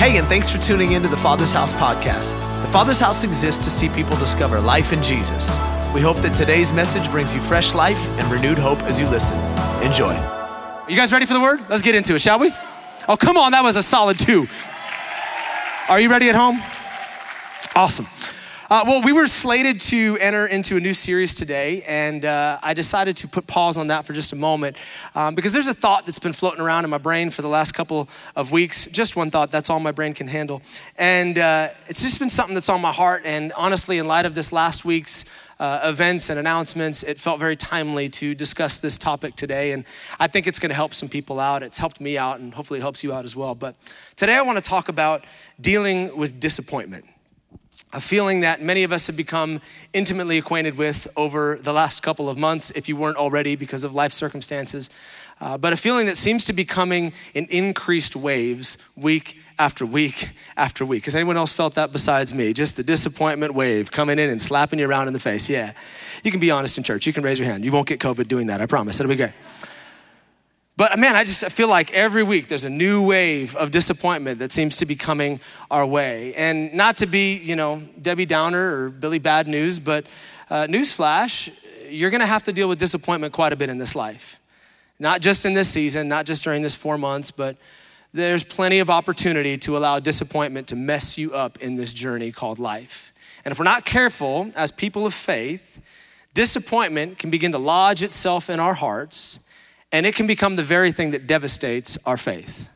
Hey, and thanks for tuning into the Father's House podcast. The Father's House exists to see people discover life in Jesus. We hope that today's message brings you fresh life and renewed hope as you listen. Enjoy. You guys ready for the word? Let's get into it, shall we? Oh, come on, that was a solid two. Are you ready at home? Awesome. Uh, well, we were slated to enter into a new series today, and uh, I decided to put pause on that for just a moment um, because there's a thought that's been floating around in my brain for the last couple of weeks. Just one thought, that's all my brain can handle. And uh, it's just been something that's on my heart, and honestly, in light of this last week's uh, events and announcements, it felt very timely to discuss this topic today. And I think it's going to help some people out. It's helped me out, and hopefully, it helps you out as well. But today, I want to talk about dealing with disappointment a feeling that many of us have become intimately acquainted with over the last couple of months, if you weren't already because of life circumstances, uh, but a feeling that seems to be coming in increased waves week after week after week. Has anyone else felt that besides me? Just the disappointment wave coming in and slapping you around in the face. Yeah. You can be honest in church. You can raise your hand. You won't get COVID doing that, I promise. It'll be great. But man, I just feel like every week there's a new wave of disappointment that seems to be coming our way. And not to be, you know, Debbie Downer or Billy Bad News, but uh, newsflash, you're gonna have to deal with disappointment quite a bit in this life. Not just in this season, not just during this four months, but there's plenty of opportunity to allow disappointment to mess you up in this journey called life. And if we're not careful as people of faith, disappointment can begin to lodge itself in our hearts and it can become the very thing that devastates our faith.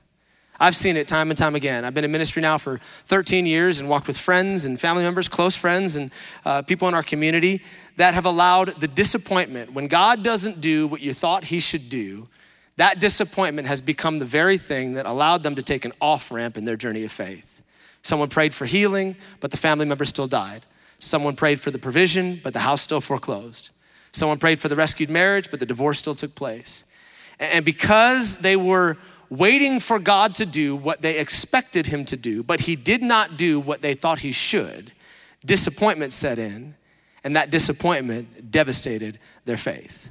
I've seen it time and time again. I've been in ministry now for 13 years and walked with friends and family members, close friends, and uh, people in our community that have allowed the disappointment when God doesn't do what you thought He should do. That disappointment has become the very thing that allowed them to take an off ramp in their journey of faith. Someone prayed for healing, but the family member still died. Someone prayed for the provision, but the house still foreclosed. Someone prayed for the rescued marriage, but the divorce still took place. And because they were waiting for God to do what they expected him to do, but he did not do what they thought he should, disappointment set in, and that disappointment devastated their faith.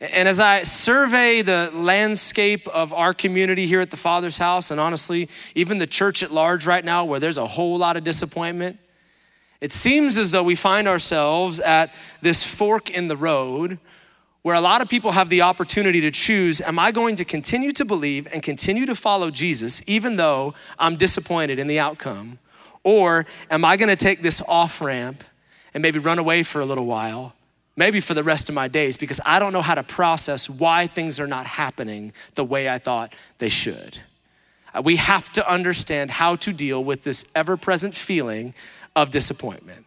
And as I survey the landscape of our community here at the Father's house, and honestly, even the church at large right now, where there's a whole lot of disappointment, it seems as though we find ourselves at this fork in the road where a lot of people have the opportunity to choose am I going to continue to believe and continue to follow Jesus even though I'm disappointed in the outcome? Or am I going to take this off ramp and maybe run away for a little while, maybe for the rest of my days, because I don't know how to process why things are not happening the way I thought they should? Uh, we have to understand how to deal with this ever present feeling of disappointment.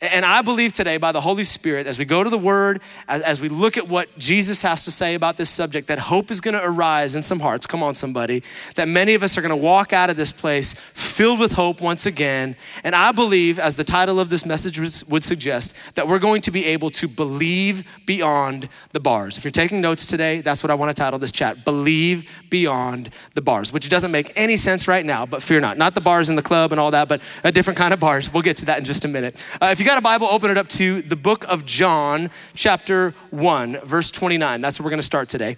And I believe today, by the Holy Spirit, as we go to the Word, as, as we look at what Jesus has to say about this subject, that hope is going to arise in some hearts. Come on, somebody. That many of us are going to walk out of this place filled with hope once again. And I believe, as the title of this message would suggest, that we're going to be able to believe beyond the bars. If you're taking notes today, that's what I want to title this chat Believe Beyond the Bars, which doesn't make any sense right now, but fear not. Not the bars in the club and all that, but a different kind of bars. We'll get to that in just a minute. Uh, if you got a Bible, open it up to the book of John, chapter 1, verse 29. That's where we're going to start today.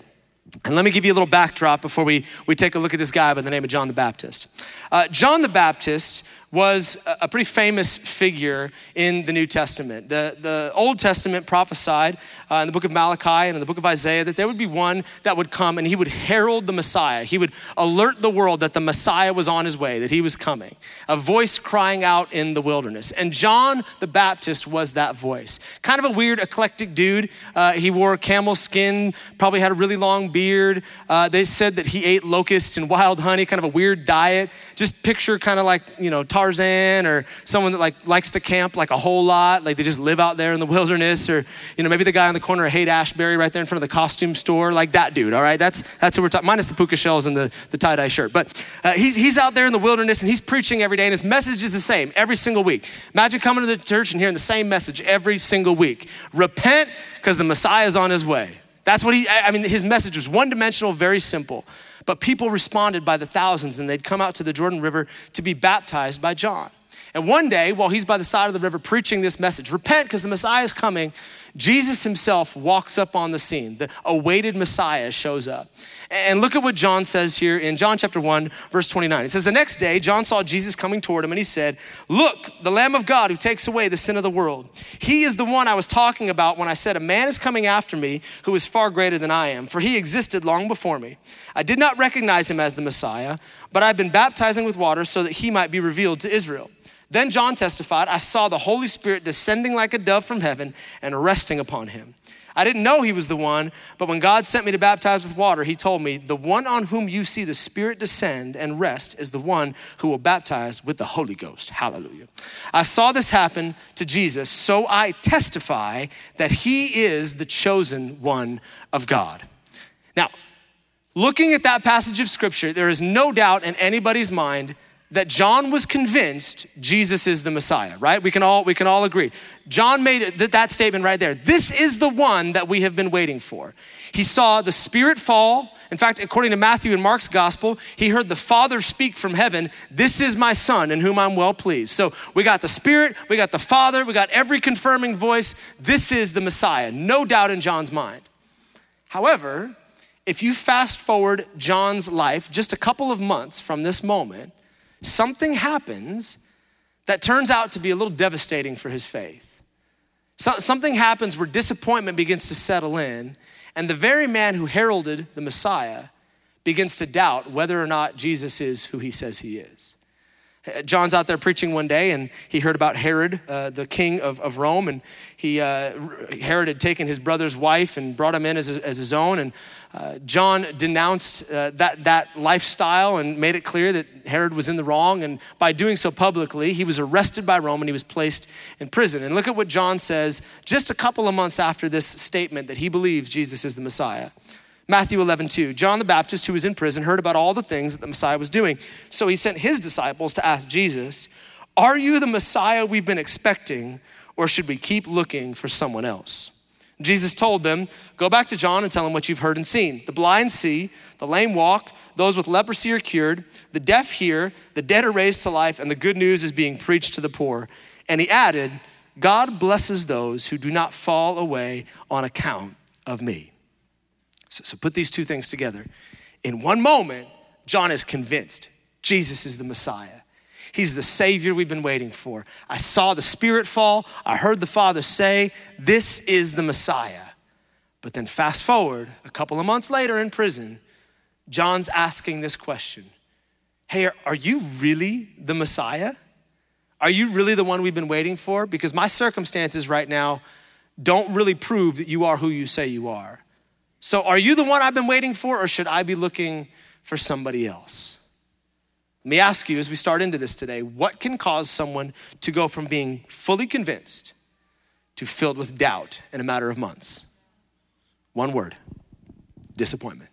And let me give you a little backdrop before we, we take a look at this guy by the name of John the Baptist. Uh, John the Baptist was a pretty famous figure in the New Testament. The, the Old Testament prophesied uh, in the book of Malachi and in the book of Isaiah that there would be one that would come and he would herald the Messiah. He would alert the world that the Messiah was on his way, that he was coming. A voice crying out in the wilderness. And John the Baptist was that voice. Kind of a weird, eclectic dude. Uh, he wore camel skin, probably had a really long beard. Uh, they said that he ate locusts and wild honey, kind of a weird diet. Just picture kind of like, you know, Tarzan or someone that like likes to camp like a whole lot, like they just live out there in the wilderness, or you know maybe the guy on the corner of Haight Ashbury right there in front of the costume store, like that dude. All right, that's that's who we're talking. Minus the puka shells and the, the tie dye shirt, but uh, he's he's out there in the wilderness and he's preaching every day, and his message is the same every single week. Imagine coming to the church and hearing the same message every single week: repent because the Messiah is on his way. That's what he. I mean, his message was one dimensional, very simple. But people responded by the thousands, and they'd come out to the Jordan River to be baptized by John. And one day, while he's by the side of the river preaching this message, repent because the Messiah is coming, Jesus himself walks up on the scene. The awaited Messiah shows up. And look at what John says here in John chapter 1, verse 29. It says, The next day, John saw Jesus coming toward him, and he said, Look, the Lamb of God who takes away the sin of the world. He is the one I was talking about when I said, A man is coming after me who is far greater than I am, for he existed long before me. I did not recognize him as the Messiah, but I've been baptizing with water so that he might be revealed to Israel. Then John testified, I saw the Holy Spirit descending like a dove from heaven and resting upon him. I didn't know he was the one, but when God sent me to baptize with water, he told me, The one on whom you see the Spirit descend and rest is the one who will baptize with the Holy Ghost. Hallelujah. I saw this happen to Jesus, so I testify that he is the chosen one of God. Now, looking at that passage of scripture, there is no doubt in anybody's mind that John was convinced Jesus is the Messiah, right? We can all, we can all agree. John made that statement right there. This is the one that we have been waiting for. He saw the Spirit fall. In fact, according to Matthew and Mark's gospel, he heard the Father speak from heaven, This is my Son in whom I'm well pleased. So we got the Spirit, we got the Father, we got every confirming voice. This is the Messiah, no doubt in John's mind. However, if you fast forward John's life just a couple of months from this moment, something happens that turns out to be a little devastating for his faith. So, something happens where disappointment begins to settle in, and the very man who heralded the Messiah begins to doubt whether or not Jesus is who he says he is. John's out there preaching one day, and he heard about Herod, uh, the king of, of Rome, and he uh, Herod had taken his brother's wife and brought him in as, as his own. And uh, John denounced uh, that that lifestyle and made it clear that Herod was in the wrong. And by doing so publicly, he was arrested by Rome and he was placed in prison. And look at what John says just a couple of months after this statement that he believes Jesus is the Messiah. Matthew 11, 2. John the Baptist, who was in prison, heard about all the things that the Messiah was doing. So he sent his disciples to ask Jesus, Are you the Messiah we've been expecting, or should we keep looking for someone else? Jesus told them, Go back to John and tell him what you've heard and seen. The blind see, the lame walk, those with leprosy are cured, the deaf hear, the dead are raised to life, and the good news is being preached to the poor. And he added, God blesses those who do not fall away on account of me. So, so put these two things together. In one moment, John is convinced Jesus is the Messiah. He's the Savior we've been waiting for. I saw the Spirit fall. I heard the Father say, This is the Messiah. But then, fast forward a couple of months later in prison, John's asking this question Hey, are you really the Messiah? Are you really the one we've been waiting for? Because my circumstances right now don't really prove that you are who you say you are. So, are you the one I've been waiting for, or should I be looking for somebody else? Let me ask you as we start into this today what can cause someone to go from being fully convinced to filled with doubt in a matter of months? One word disappointment.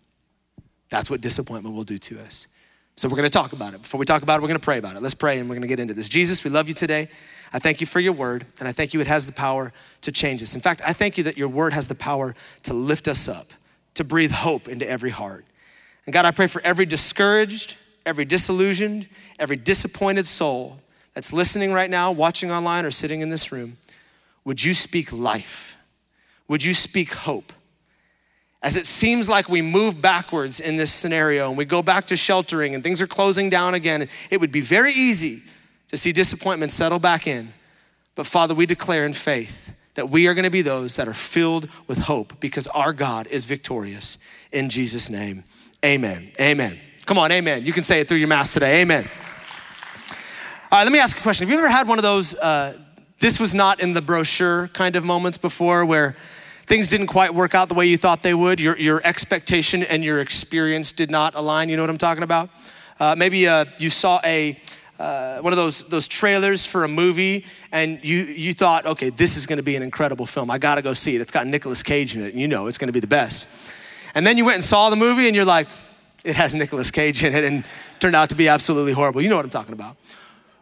That's what disappointment will do to us. So, we're gonna talk about it. Before we talk about it, we're gonna pray about it. Let's pray and we're gonna get into this. Jesus, we love you today. I thank you for your word, and I thank you it has the power to change us. In fact, I thank you that your word has the power to lift us up, to breathe hope into every heart. And God, I pray for every discouraged, every disillusioned, every disappointed soul that's listening right now, watching online, or sitting in this room. Would you speak life? Would you speak hope? As it seems like we move backwards in this scenario and we go back to sheltering and things are closing down again, it would be very easy to see disappointment settle back in. But Father, we declare in faith that we are going to be those that are filled with hope because our God is victorious. In Jesus' name, amen. Amen. Come on, amen. You can say it through your mouth today. Amen. All right, let me ask a question. Have you ever had one of those, uh, this was not in the brochure kind of moments before where things didn't quite work out the way you thought they would? Your, your expectation and your experience did not align. You know what I'm talking about? Uh, maybe uh, you saw a, uh, one of those those trailers for a movie, and you you thought, okay, this is going to be an incredible film. I got to go see it. It's got Nicolas Cage in it, and you know it's going to be the best. And then you went and saw the movie, and you're like, it has Nicolas Cage in it, and turned out to be absolutely horrible. You know what I'm talking about.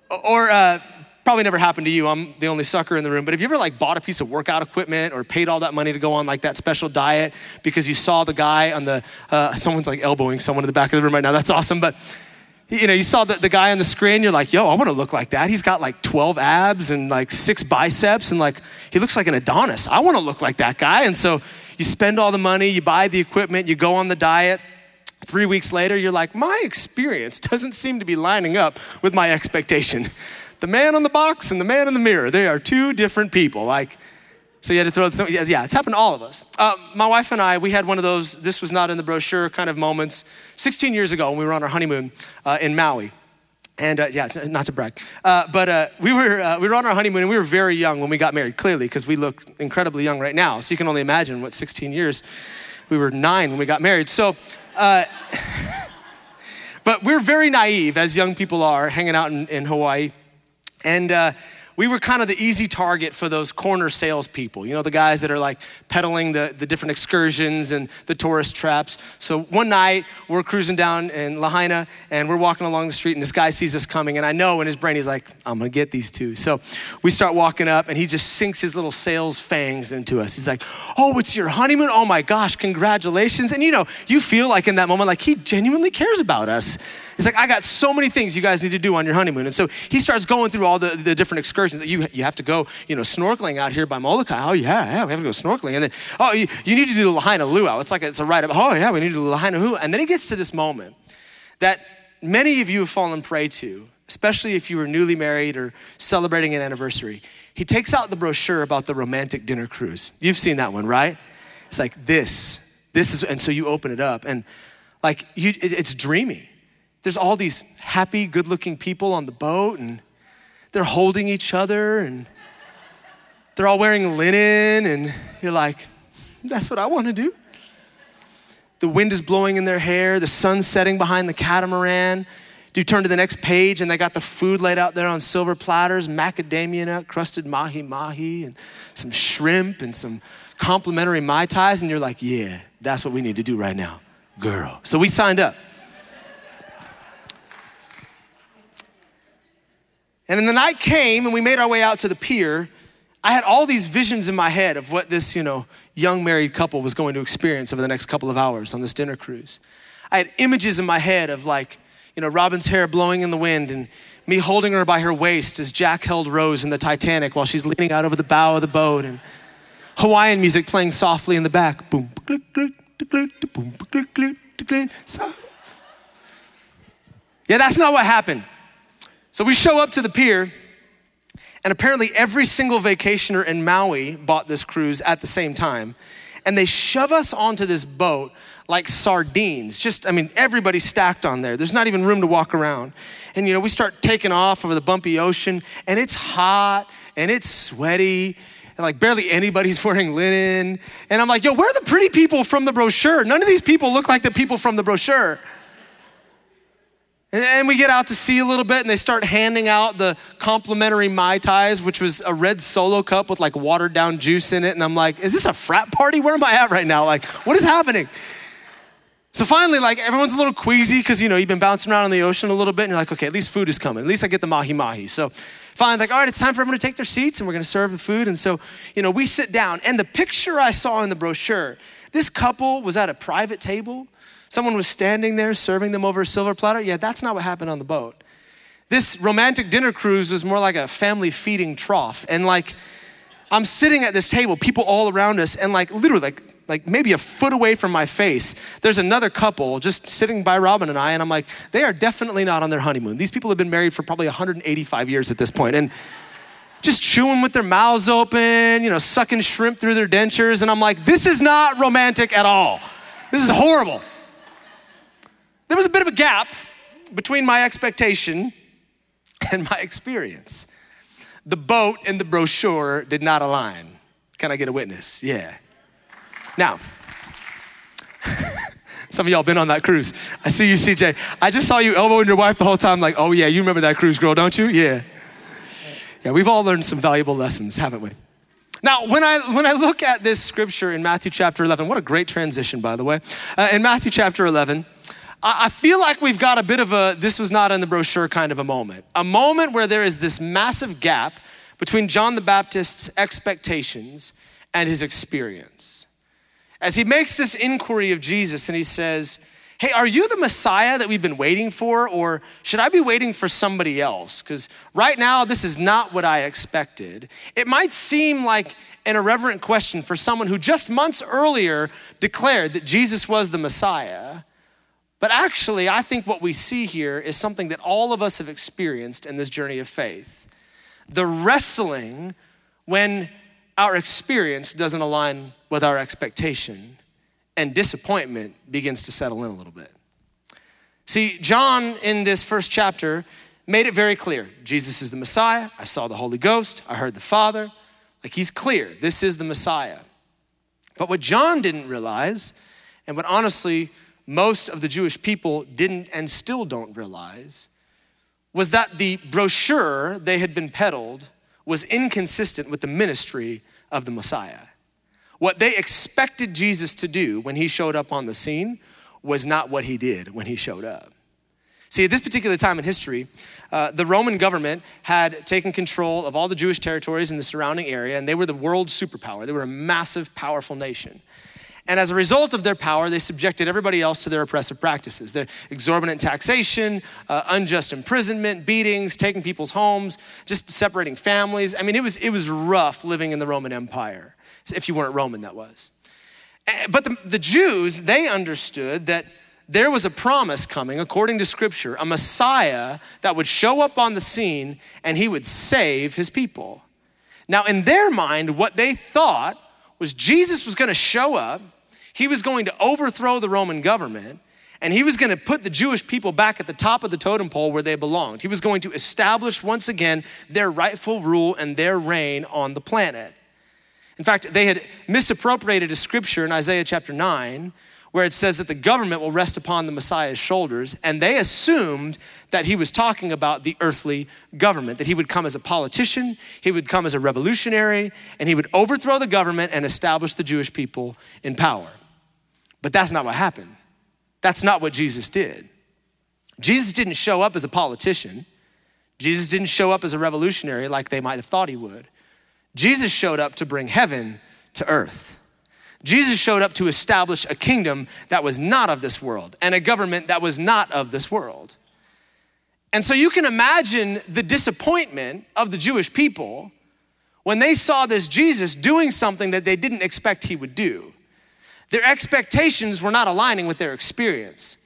Or uh, probably never happened to you. I'm the only sucker in the room. But have you ever like bought a piece of workout equipment or paid all that money to go on like that special diet because you saw the guy on the uh, someone's like elbowing someone in the back of the room right now. That's awesome. But you know, you saw the, the guy on the screen, you're like, yo, I want to look like that. He's got like 12 abs and like six biceps, and like, he looks like an Adonis. I want to look like that guy. And so you spend all the money, you buy the equipment, you go on the diet. Three weeks later, you're like, my experience doesn't seem to be lining up with my expectation. The man on the box and the man in the mirror, they are two different people. Like, so you had to throw the th- yeah, it's happened to all of us. Uh, my wife and I, we had one of those, this was not in the brochure kind of moments 16 years ago when we were on our honeymoon uh, in Maui. And uh, yeah, not to brag, uh, but uh, we, were, uh, we were on our honeymoon and we were very young when we got married, clearly, because we look incredibly young right now. So you can only imagine what 16 years. We were nine when we got married. So, but we're very naive, as young people are, hanging out in, in Hawaii. And we were kind of the easy target for those corner salespeople, you know, the guys that are like peddling the, the different excursions and the tourist traps. So one night, we're cruising down in Lahaina and we're walking along the street, and this guy sees us coming. And I know in his brain, he's like, I'm gonna get these two. So we start walking up, and he just sinks his little sales fangs into us. He's like, Oh, it's your honeymoon? Oh my gosh, congratulations. And you know, you feel like in that moment, like he genuinely cares about us. He's like, I got so many things you guys need to do on your honeymoon. And so he starts going through all the, the different excursions. You, you have to go, you know, snorkeling out here by Molokai. Oh, yeah, yeah, we have to go snorkeling. And then, oh, you, you need to do the Lahaina luau. It's like, it's a rite of, oh, yeah, we need to do the Lahaina luau. And then he gets to this moment that many of you have fallen prey to, especially if you were newly married or celebrating an anniversary. He takes out the brochure about the romantic dinner cruise. You've seen that one, right? It's like this, this is, and so you open it up and like you, it, it's dreamy there's all these happy, good looking people on the boat, and they're holding each other, and they're all wearing linen, and you're like, that's what I want to do. The wind is blowing in their hair, the sun's setting behind the catamaran. Do you turn to the next page and they got the food laid out there on silver platters, macadamia nut, crusted mahi mahi, and some shrimp and some complimentary Mai Tais, and you're like, yeah, that's what we need to do right now, girl. So we signed up. And then the night came and we made our way out to the pier. I had all these visions in my head of what this, you know, young married couple was going to experience over the next couple of hours on this dinner cruise. I had images in my head of like, you know, Robin's hair blowing in the wind and me holding her by her waist as Jack held Rose in the Titanic while she's leaning out over the bow of the boat and Hawaiian music playing softly in the back. Boom, b-boom-t- Yeah, that's not what happened. So we show up to the pier, and apparently every single vacationer in Maui bought this cruise at the same time. And they shove us onto this boat like sardines. Just, I mean, everybody's stacked on there. There's not even room to walk around. And, you know, we start taking off over the bumpy ocean, and it's hot and it's sweaty. And like barely anybody's wearing linen. And I'm like, yo, where are the pretty people from the brochure? None of these people look like the people from the brochure. And we get out to sea a little bit, and they start handing out the complimentary Mai Tais, which was a red solo cup with like watered down juice in it. And I'm like, is this a frat party? Where am I at right now? Like, what is happening? So finally, like everyone's a little queasy because you know you've been bouncing around on the ocean a little bit, and you're like, okay, at least food is coming. At least I get the mahi mahi. So finally, like, all right, it's time for everyone to take their seats, and we're going to serve the food. And so you know we sit down, and the picture I saw in the brochure, this couple was at a private table Someone was standing there serving them over a silver platter. Yeah, that's not what happened on the boat. This romantic dinner cruise was more like a family feeding trough. And like, I'm sitting at this table, people all around us, and like literally, like, like maybe a foot away from my face, there's another couple just sitting by Robin and I, and I'm like, they are definitely not on their honeymoon. These people have been married for probably 185 years at this point, and just chewing with their mouths open, you know, sucking shrimp through their dentures, and I'm like, this is not romantic at all. This is horrible there was a bit of a gap between my expectation and my experience. The boat and the brochure did not align. Can I get a witness? Yeah. Now, some of y'all been on that cruise. I see you, CJ. I just saw you elbowing your wife the whole time, like, oh yeah, you remember that cruise, girl, don't you? Yeah. Yeah, we've all learned some valuable lessons, haven't we? Now, when I, when I look at this scripture in Matthew chapter 11, what a great transition, by the way. Uh, in Matthew chapter 11, I feel like we've got a bit of a this was not in the brochure kind of a moment. A moment where there is this massive gap between John the Baptist's expectations and his experience. As he makes this inquiry of Jesus and he says, hey, are you the Messiah that we've been waiting for, or should I be waiting for somebody else? Because right now, this is not what I expected. It might seem like an irreverent question for someone who just months earlier declared that Jesus was the Messiah. But actually, I think what we see here is something that all of us have experienced in this journey of faith the wrestling when our experience doesn't align with our expectation and disappointment begins to settle in a little bit. See, John in this first chapter made it very clear Jesus is the Messiah. I saw the Holy Ghost. I heard the Father. Like he's clear, this is the Messiah. But what John didn't realize, and what honestly most of the Jewish people didn't and still don't realize, was that the brochure they had been peddled was inconsistent with the ministry of the Messiah. What they expected Jesus to do when he showed up on the scene was not what he did when he showed up. See, at this particular time in history, uh, the Roman government had taken control of all the Jewish territories in the surrounding area, and they were the world superpower. They were a massive, powerful nation. And as a result of their power, they subjected everybody else to their oppressive practices. Their exorbitant taxation, uh, unjust imprisonment, beatings, taking people's homes, just separating families. I mean, it was, it was rough living in the Roman Empire if you weren't Roman, that was. Eh, but the, the Jews, they understood that there was a promise coming, according to scripture, a Messiah that would show up on the scene and he would save his people. Now, in their mind, what they thought was Jesus was going to show up, he was going to overthrow the Roman government, and he was going to put the Jewish people back at the top of the totem pole where they belonged. He was going to establish once again their rightful rule and their reign on the planet. In fact, they had misappropriated a scripture in Isaiah chapter 9 where it says that the government will rest upon the Messiah's shoulders, and they assumed that he was talking about the earthly government, that he would come as a politician, he would come as a revolutionary, and he would overthrow the government and establish the Jewish people in power. But that's not what happened. That's not what Jesus did. Jesus didn't show up as a politician. Jesus didn't show up as a revolutionary like they might have thought he would. Jesus showed up to bring heaven to earth. Jesus showed up to establish a kingdom that was not of this world and a government that was not of this world. And so you can imagine the disappointment of the Jewish people when they saw this Jesus doing something that they didn't expect he would do. Their expectations were not aligning with their experience.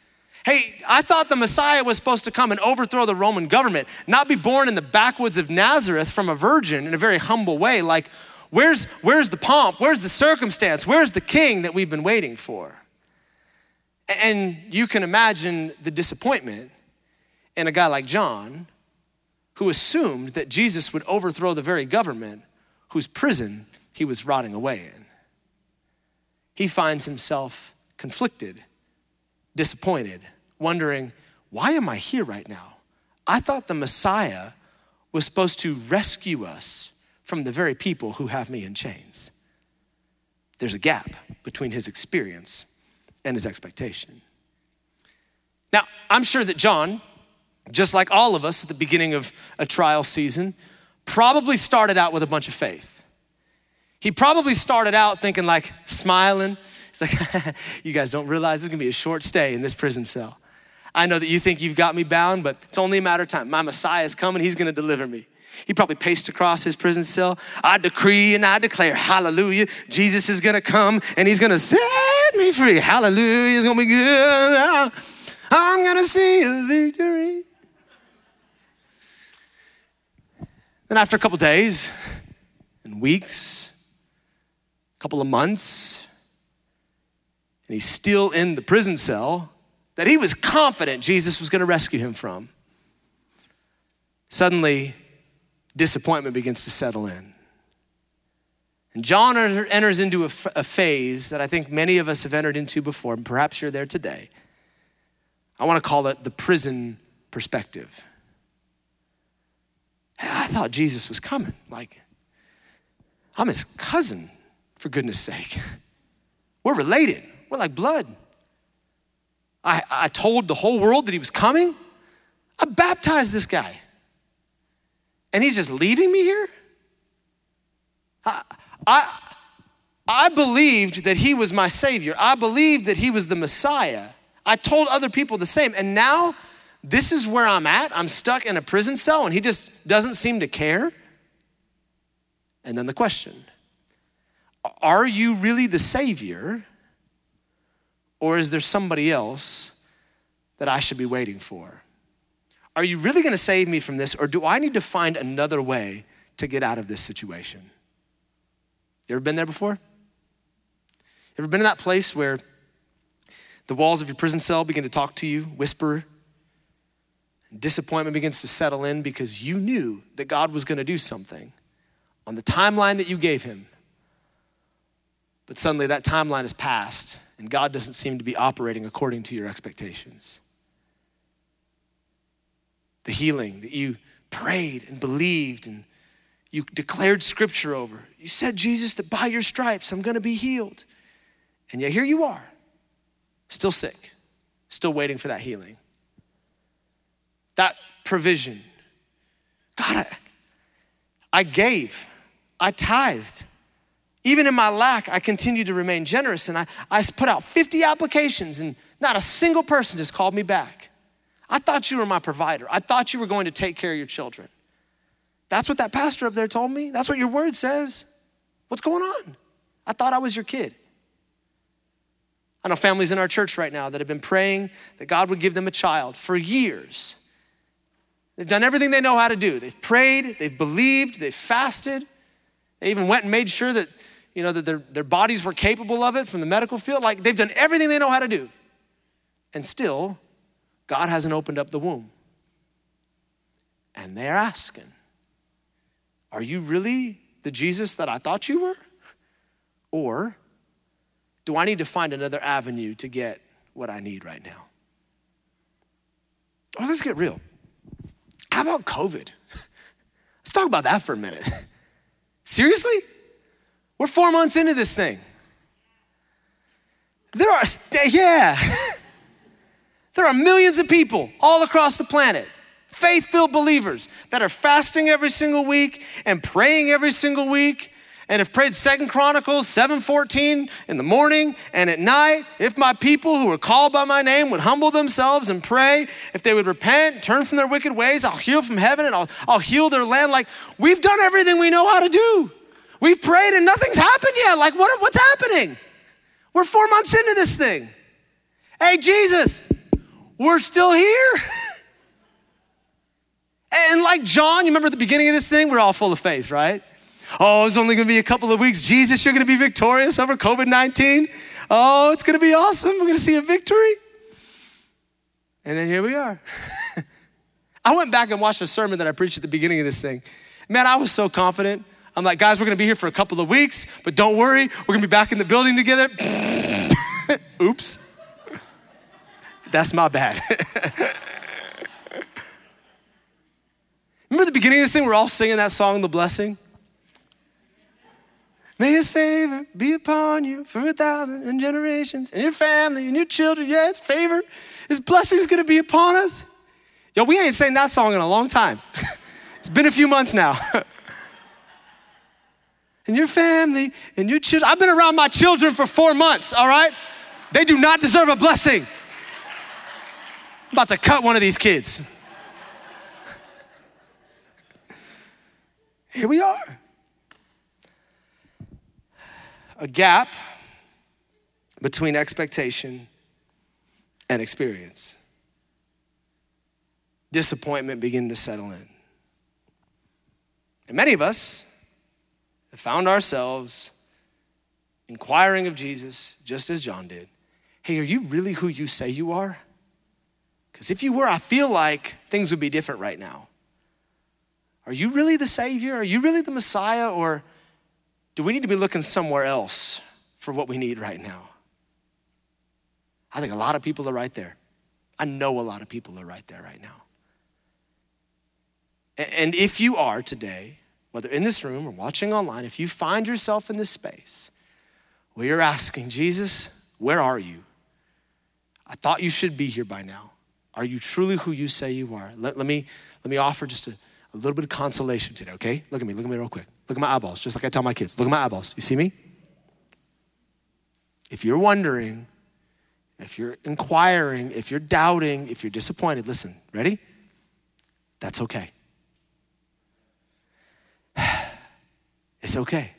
Hey, I thought the Messiah was supposed to come and overthrow the Roman government, not be born in the backwoods of Nazareth from a virgin in a very humble way. Like, where's, where's the pomp? Where's the circumstance? Where's the king that we've been waiting for? And you can imagine the disappointment in a guy like John who assumed that Jesus would overthrow the very government whose prison he was rotting away in. He finds himself conflicted, disappointed wondering, why am I here right now? I thought the Messiah was supposed to rescue us from the very people who have me in chains. There's a gap between his experience and his expectation. Now, I'm sure that John, just like all of us at the beginning of a trial season, probably started out with a bunch of faith. He probably started out thinking, like, smiling. He's like, you guys don't realize it's gonna be a short stay in this prison cell. I know that you think you've got me bound, but it's only a matter of time. My Messiah is coming, he's gonna deliver me. He probably paced across his prison cell. I decree and I declare, hallelujah, Jesus is gonna come and he's gonna set me free. Hallelujah, it's gonna be good. I'm gonna see a victory. Then, after a couple days and weeks, couple of months, and he's still in the prison cell, that he was confident Jesus was going to rescue him from. Suddenly, disappointment begins to settle in. And John er-, enters into a, phase that I think many of us have entered into before, and perhaps you're there today. I want to call it the prison perspective. I thought Jesus was coming. Like, I'm his cousin, for goodness sake. We're related, we're like blood. I, I told the whole world that he was coming. I baptized this guy. And he's just leaving me here? I, I, I believed that he was my Savior. I believed that he was the Messiah. I told other people the same. And now this is where I'm at. I'm stuck in a prison cell and he just doesn't seem to care. And then the question Are you really the Savior? Or is there somebody else that I should be waiting for? Are you really gonna save me from this? Or do I need to find another way to get out of this situation? You ever been there before? Ever been in that place where the walls of your prison cell begin to talk to you, whisper. Disappointment begins to settle in because you knew that God was going to do something on the timeline that you gave him. But suddenly that timeline has passed and God doesn't seem to be operating according to your expectations. The healing that you prayed and believed and you declared scripture over. You said, Jesus, that by your stripes I'm going to be healed. And yet here you are still sick, still waiting for that healing. That provision. God, I, I gave, I tithed. Even in my lack, I continue to remain generous. And I, I put out 50 applications, and not a single person has called me back. I thought you were my provider. I thought you were going to take care of your children. That's what that pastor up there told me. That's what your word says. What's going on? I thought I was your kid. I know families in our church right now that have been praying that God would give them a child for years. They've done everything they know how to do. They've prayed, they've believed, they've fasted. They even went and made sure that, you know, that their, their bodies were capable of it from the medical field. Like they've done everything they know how to do. And still, God hasn't opened up the womb. And they're asking, Are you really the Jesus that I thought you were? Or do I need to find another avenue to get what I need right now? Oh, let's get real. How about COVID? Let's talk about that for a minute. Seriously? We're four months into this thing. There are, yeah, there are millions of people all across the planet, faith filled believers that are fasting every single week and praying every single week and have prayed Second Chronicles 7:14 in the morning and at night, if my people who are called by my name would humble themselves and pray, if they would repent, turn from their wicked ways, I'll heal from heaven and I'll, I'll heal their land. Like we've done everything we know how to do. We've prayed and nothing's happened yet. Like what, what's happening? We're four months into this thing. Hey, Jesus, we're still here. And like John, you remember at the beginning of this thing, we're all full of faith, right? Oh, it's only gonna be a couple of weeks. Jesus, you're gonna be victorious over COVID 19. Oh, it's gonna be awesome. We're gonna see a victory. And then here we are. I went back and watched a sermon that I preached at the beginning of this thing. Man, I was so confident. I'm like, guys, we're gonna be here for a couple of weeks, but don't worry, we're gonna be back in the building together. Oops. That's my bad. Remember the beginning of this thing? We're all singing that song, The Blessing? May his favor be upon you for a thousand generations and your family and your children. Yeah, it's favor. His blessing is to be upon us. Yo, we ain't sang that song in a long time. it's been a few months now. And your family and your children. I've been around my children for four months, all right? They do not deserve a blessing. I'm about to cut one of these kids. Here we are a gap between expectation and experience. Disappointment begin to settle in. And many of us found ourselves inquiring of Jesus, just as John did. Hey, are you really who you say you are? Because if you were, I feel like things would be different right now. Are you really the Savior? Are you really the Messiah? Or do we need to be looking somewhere else for what we need right now? I think a lot of people are right there. I know a lot of people are right there right now. And if you are today, whether in this room or watching online, if you find yourself in this space where you're asking, Jesus, where are you? I thought you should be here by now. Are you truly who you say you are? Let, let me, let me offer just a, a little bit of consolation today, okay? Look at me, look at me real quick. Look at my eyeballs, just like I tell my kids. Look at my eyeballs. You see me? If you're wondering, if you're inquiring, if you're doubting, if you're disappointed, listen, ready? That's okay. It's okay.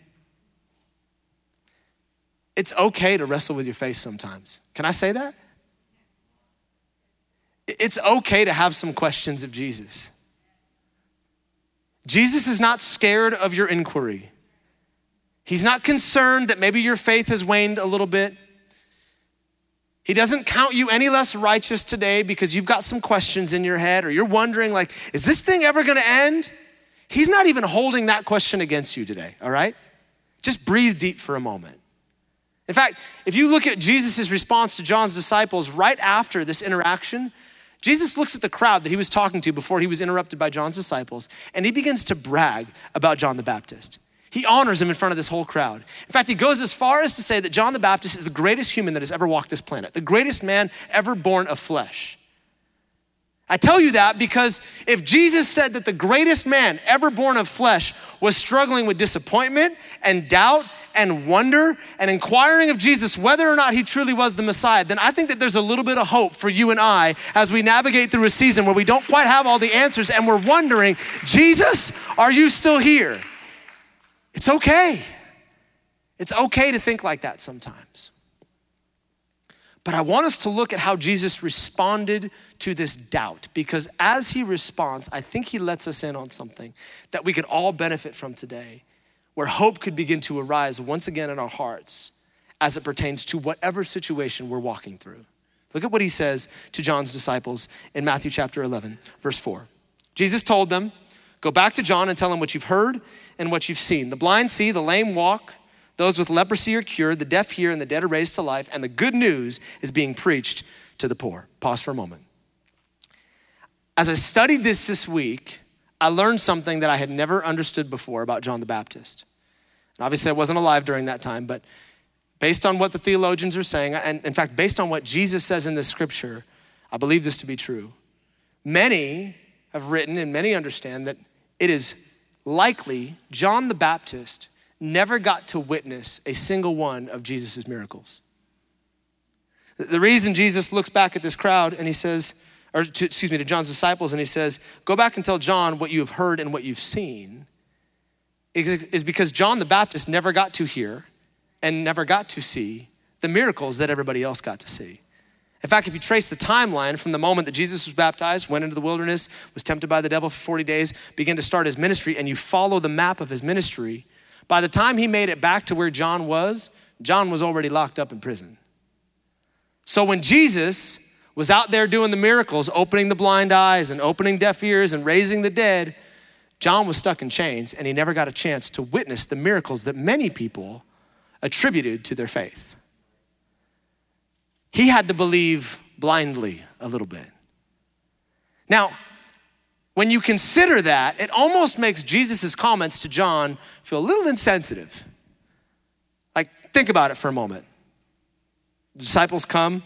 It's okay to wrestle with your faith sometimes. Can I say that? It's okay to have some questions of Jesus. Jesus is not scared of your inquiry. He's not concerned that maybe your faith has waned a little bit. He doesn't count you any less righteous today because you've got some questions in your head or you're wondering like is this thing ever going to end? He's not even holding that question against you today, all right? Just breathe deep for a moment. In fact, if you look at Jesus' response to John's disciples right after this interaction, Jesus looks at the crowd that he was talking to before he was interrupted by John's disciples, and he begins to brag about John the Baptist. He honors him in front of this whole crowd. In fact, he goes as far as to say that John the Baptist is the greatest human that has ever walked this planet, the greatest man ever born of flesh. I tell you that because if Jesus said that the greatest man ever born of flesh was struggling with disappointment and doubt and wonder and inquiring of Jesus whether or not he truly was the Messiah, then I think that there's a little bit of hope for you and I as we navigate through a season where we don't quite have all the answers and we're wondering, Jesus, are you still here? It's okay. It's okay to think like that sometimes. But I want us to look at how Jesus responded to this doubt because as he responds, I think he lets us in on something that we could all benefit from today, where hope could begin to arise once again in our hearts as it pertains to whatever situation we're walking through. Look at what he says to John's disciples in Matthew chapter 11, verse 4. Jesus told them, Go back to John and tell him what you've heard and what you've seen. The blind see, the lame walk those with leprosy are cured, the deaf hear, and the dead are raised to life, and the good news is being preached to the poor. Pause for a moment. As I studied this this week, I learned something that I had never understood before about John the Baptist. And obviously, I wasn't alive during that time, but based on what the theologians are saying, and in fact, based on what Jesus says in this scripture, I believe this to be true. Many have written, and many understand that it is likely John the Baptist never got to witness a single one of Jesus' miracles. The reason Jesus looks back at this crowd and he says, or to, excuse me, to John's disciples, and he says, Go back and tell John what you have heard and what you've seen, is because John the Baptist never got to hear and never got to see the miracles that everybody else got to see. In fact, if you trace the timeline from the moment that Jesus was baptized, went into the wilderness, was tempted by the devil for 40 days, began to start his ministry, and you follow the map of his ministry, by the time he made it back to where John was, John was already locked up in prison. So when Jesus was out there doing the miracles, opening the blind eyes and opening deaf ears and raising the dead, John was stuck in chains and he never got a chance to witness the miracles that many people attributed to their faith. He had to believe blindly a little bit. Now, when you consider that, it almost makes Jesus' comments to John feel a little insensitive. Like, think about it for a moment. The disciples come.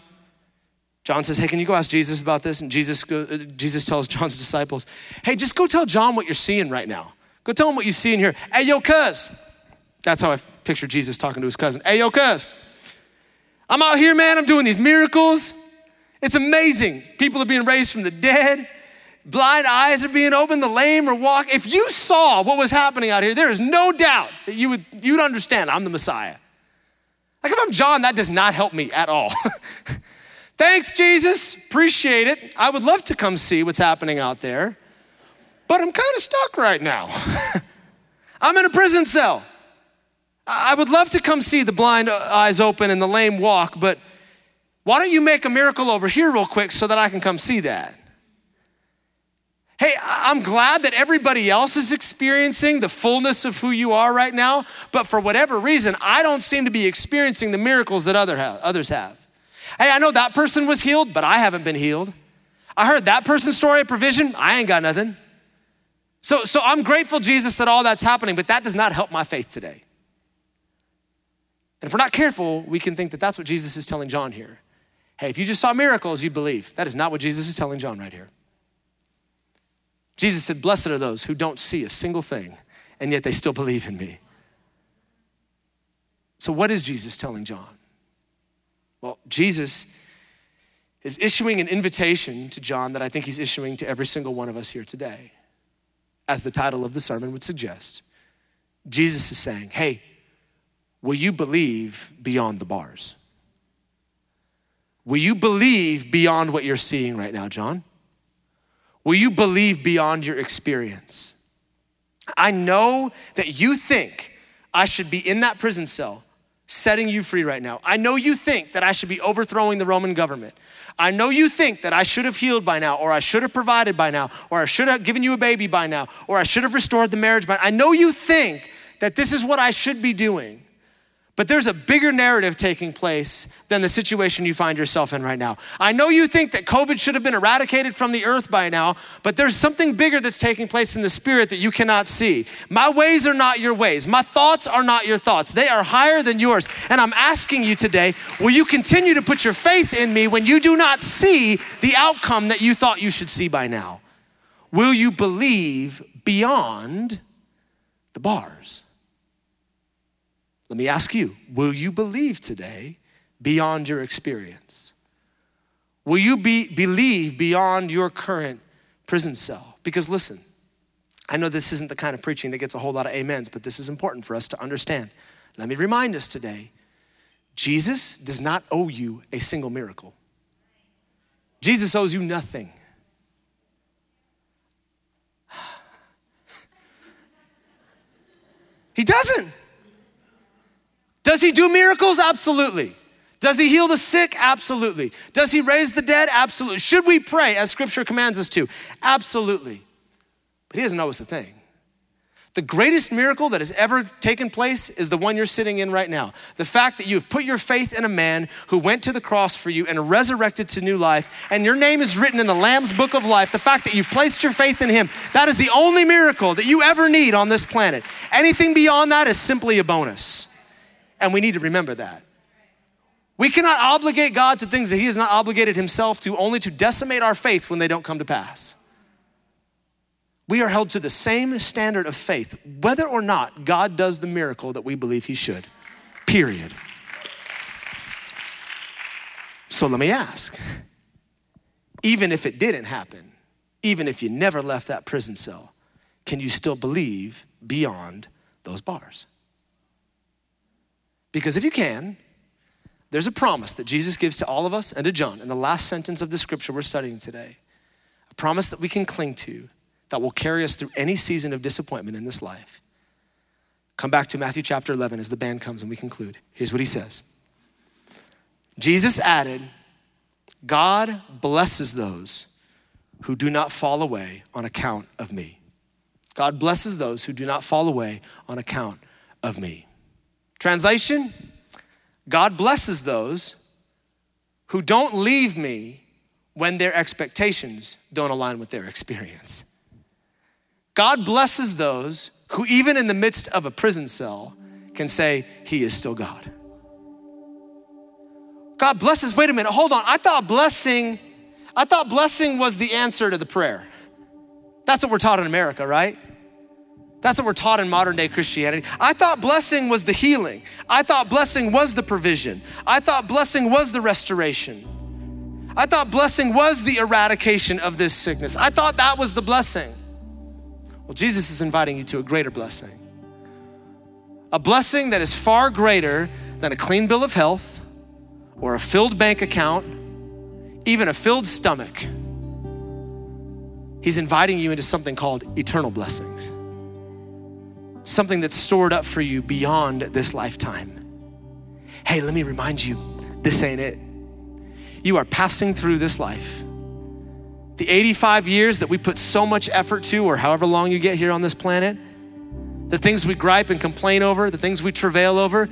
John says, Hey, can you go ask Jesus about this? And Jesus, go, uh, Jesus tells John's disciples, Hey, just go tell John what you're seeing right now. Go tell him what you see in here. Hey, yo, cuz. That's how I picture Jesus talking to his cousin. Hey, yo, cuz. I'm out here, man. I'm doing these miracles. It's amazing. People are being raised from the dead blind eyes are being opened, the lame are walking. If you saw what was happening out here, there is no doubt that you would you'd understand I'm the Messiah. Like if I'm John, that does not help me at all. Thanks, Jesus. Appreciate it. I would love to come see what's happening out there, but I'm kind of stuck right now. I'm in a prison cell. I would love to come see the blind uh, eyes open and the lame walk, but why don't you make a miracle over here real quick so that I can come see that? Hey, I'm glad that everybody else is experiencing the fullness of who you are right now, but for whatever reason, I don't seem to be experiencing the miracles that other others have. Hey, I know that person was healed, but I haven't been healed. I heard that person's story of provision, I ain't got nothing. So, so I'm grateful, Jesus, that all that's happening, but that does not help my faith today. And if we're not careful, we can think that that's what Jesus is telling John here. Hey, if you just saw miracles, you'd believe. That is not what Jesus is telling John right here. Jesus said, Blessed are those who don't see a single thing, and yet they still believe in me. So, what is Jesus telling John? Well, Jesus is issuing an invitation to John that I think he's issuing to every single one of us here today. As the title of the sermon would suggest, Jesus is saying, Hey, will you believe beyond the bars? Will you believe beyond what you're seeing right now, John? Will you believe beyond your experience? I know that you think I should be in that prison cell setting you free right now. I know you think that I should be overthrowing the Roman government. I know you think that I should have healed by now, or I should have provided by now, or I should have given you a baby by now, or I should have restored the marriage by now. I know you think that this is what I should be doing. But there's a bigger narrative taking place than the situation you find yourself in right now. I know you think that COVID should have been eradicated from the earth by now, but there's something bigger that's taking place in the spirit that you cannot see. My ways are not your ways. My thoughts are not your thoughts. They are higher than yours. And I'm asking you today, will you continue to put your faith in me when you do not see the outcome that you thought you should see by now? Will you believe beyond the bars? Let me ask you will you believe today beyond your experience? Will you be, believe beyond your current prison cell? Because listen, I know this isn't the kind of preaching that gets a whole lot of amens, but this is important for us to understand. Let me remind us today Jesus does not owe you a single miracle, Jesus owes you nothing. He doesn't. Does he do miracles? Absolutely. Does he heal the sick? Absolutely. Does he raise the dead? Absolutely. Should we pray as scripture commands us to? Absolutely. But he doesn't know it's a thing. The greatest miracle that has ever taken place is the one you're sitting in right now. The fact that you've put your faith in a man who went to the cross for you and resurrected to new life, and your name is written in the Lamb's book of life. The fact that you've placed your faith in him, that is the only miracle that you ever need on this planet. Anything beyond that is simply a bonus. And we need to remember that. We cannot obligate God to things that He has not obligated Himself to, only to decimate our faith when they don't come to pass. We are held to the same standard of faith, whether or not God does the miracle that we believe He should. Period. So let me ask even if it didn't happen, even if you never left that prison cell, can you still believe beyond those bars? Because if you can, there's a promise that Jesus gives to all of us and to John in the last sentence of the scripture we're studying today. A promise that we can cling to that will carry us through any season of disappointment in this life. Come back to Matthew chapter 11 as the band comes and we conclude. Here's what he says Jesus added, God blesses those who do not fall away on account of me. God blesses those who do not fall away on account of me. Translation God blesses those who don't leave me when their expectations don't align with their experience. God blesses those who, even in the midst of a prison cell, can say, He is still God. God blesses, wait a minute, hold on. I thought blessing, I thought blessing was the answer to the prayer. That's what we're taught in America, right? That's what we're taught in modern day Christianity. I thought blessing was the healing. I thought blessing was the provision. I thought blessing was the restoration. I thought blessing was the eradication of this sickness. I thought that was the blessing. Well, Jesus is inviting you to a greater blessing. A blessing that is far greater than a clean bill of health or a filled bank account, even a filled stomach. He's inviting you into something called eternal blessings something that's stored up for you beyond this lifetime. Hey, let me remind you this ain't it. You are passing through this life. The 85 years that we put so much effort to, or however long you get here on this planet, the things we gripe and complain over, the things we travail over,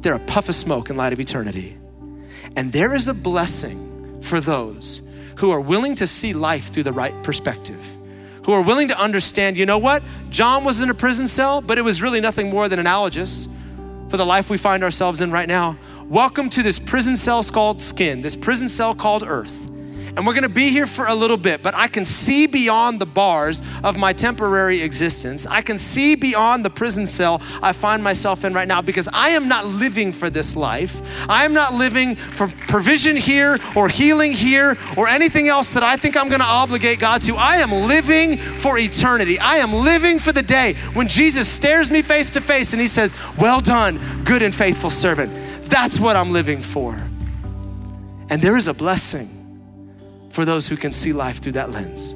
they're a puff of smoke in light of eternity. And there is a blessing for those who are willing to see life through the right perspective who are willing to understand, you know what? John was in a prison cell, but it was really nothing more than analogous for the life we find ourselves in right now. Welcome to this prison cell called skin, this prison cell called earth. And we're gonna be here for a little bit, but I can see beyond the bars of my temporary existence. I can see beyond the prison cell I find myself in right now because I am not living for this life. I am not living for provision here or healing here or anything else that I think I'm gonna obligate God to. I am living for eternity. I am living for the day when Jesus stares me face to face and he says, Well done, good and faithful servant. That's what I'm living for. And there is a blessing for those who can see life through that lens.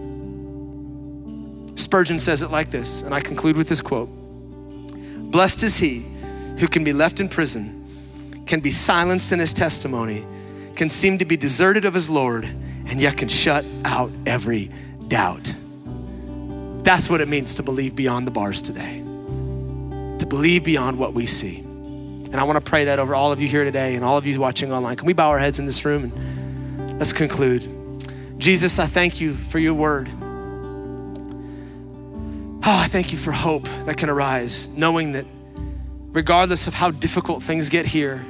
Spurgeon says it like this, and I conclude with this quote Blessed is he who can be left in prison, can be silenced in his testimony, can seem to be deserted of his Lord, and yet can shut out every doubt. That's what it means to believe beyond the bars today, to believe beyond what we see. And I want to pray that over all of you here today and all of you watching online. Can we bow our heads in this room and let's conclude? Jesus, I thank you for your word. Oh, I thank you for hope that can arise, knowing that regardless of how difficult things get here,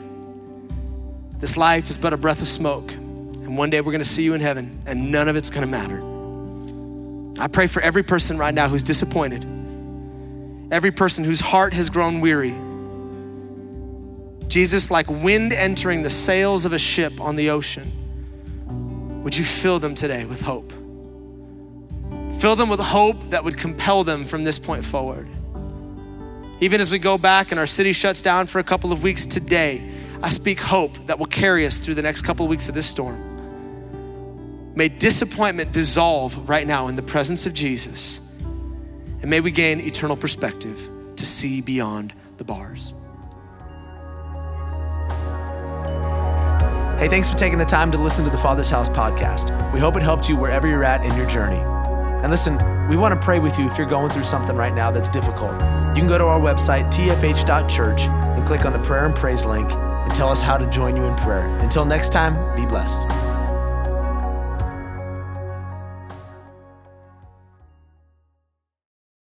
this life is but a breath of smoke. And one day we're going to see you in heaven, and none of it's going to matter. I pray for every person right now who's disappointed, every person whose heart has grown weary. Jesus, like wind entering the sails of a ship on the ocean, would you fill them today with hope? Fill them with hope that would compel them from this point forward. Even as we go back and our city shuts down for a couple of weeks today, I speak hope that will carry us through the next couple of weeks of this storm. May disappointment dissolve right now in the presence of Jesus. And may we gain eternal perspective to see beyond the bars. Hey, thanks for taking the time to listen to the Father's House podcast. We hope it helped you wherever you're at in your journey. And listen, we want to pray with you if you're going through something right now that's difficult. You can go to our website, tfh.church, and click on the prayer and praise link and tell us how to join you in prayer. Until next time, be blessed.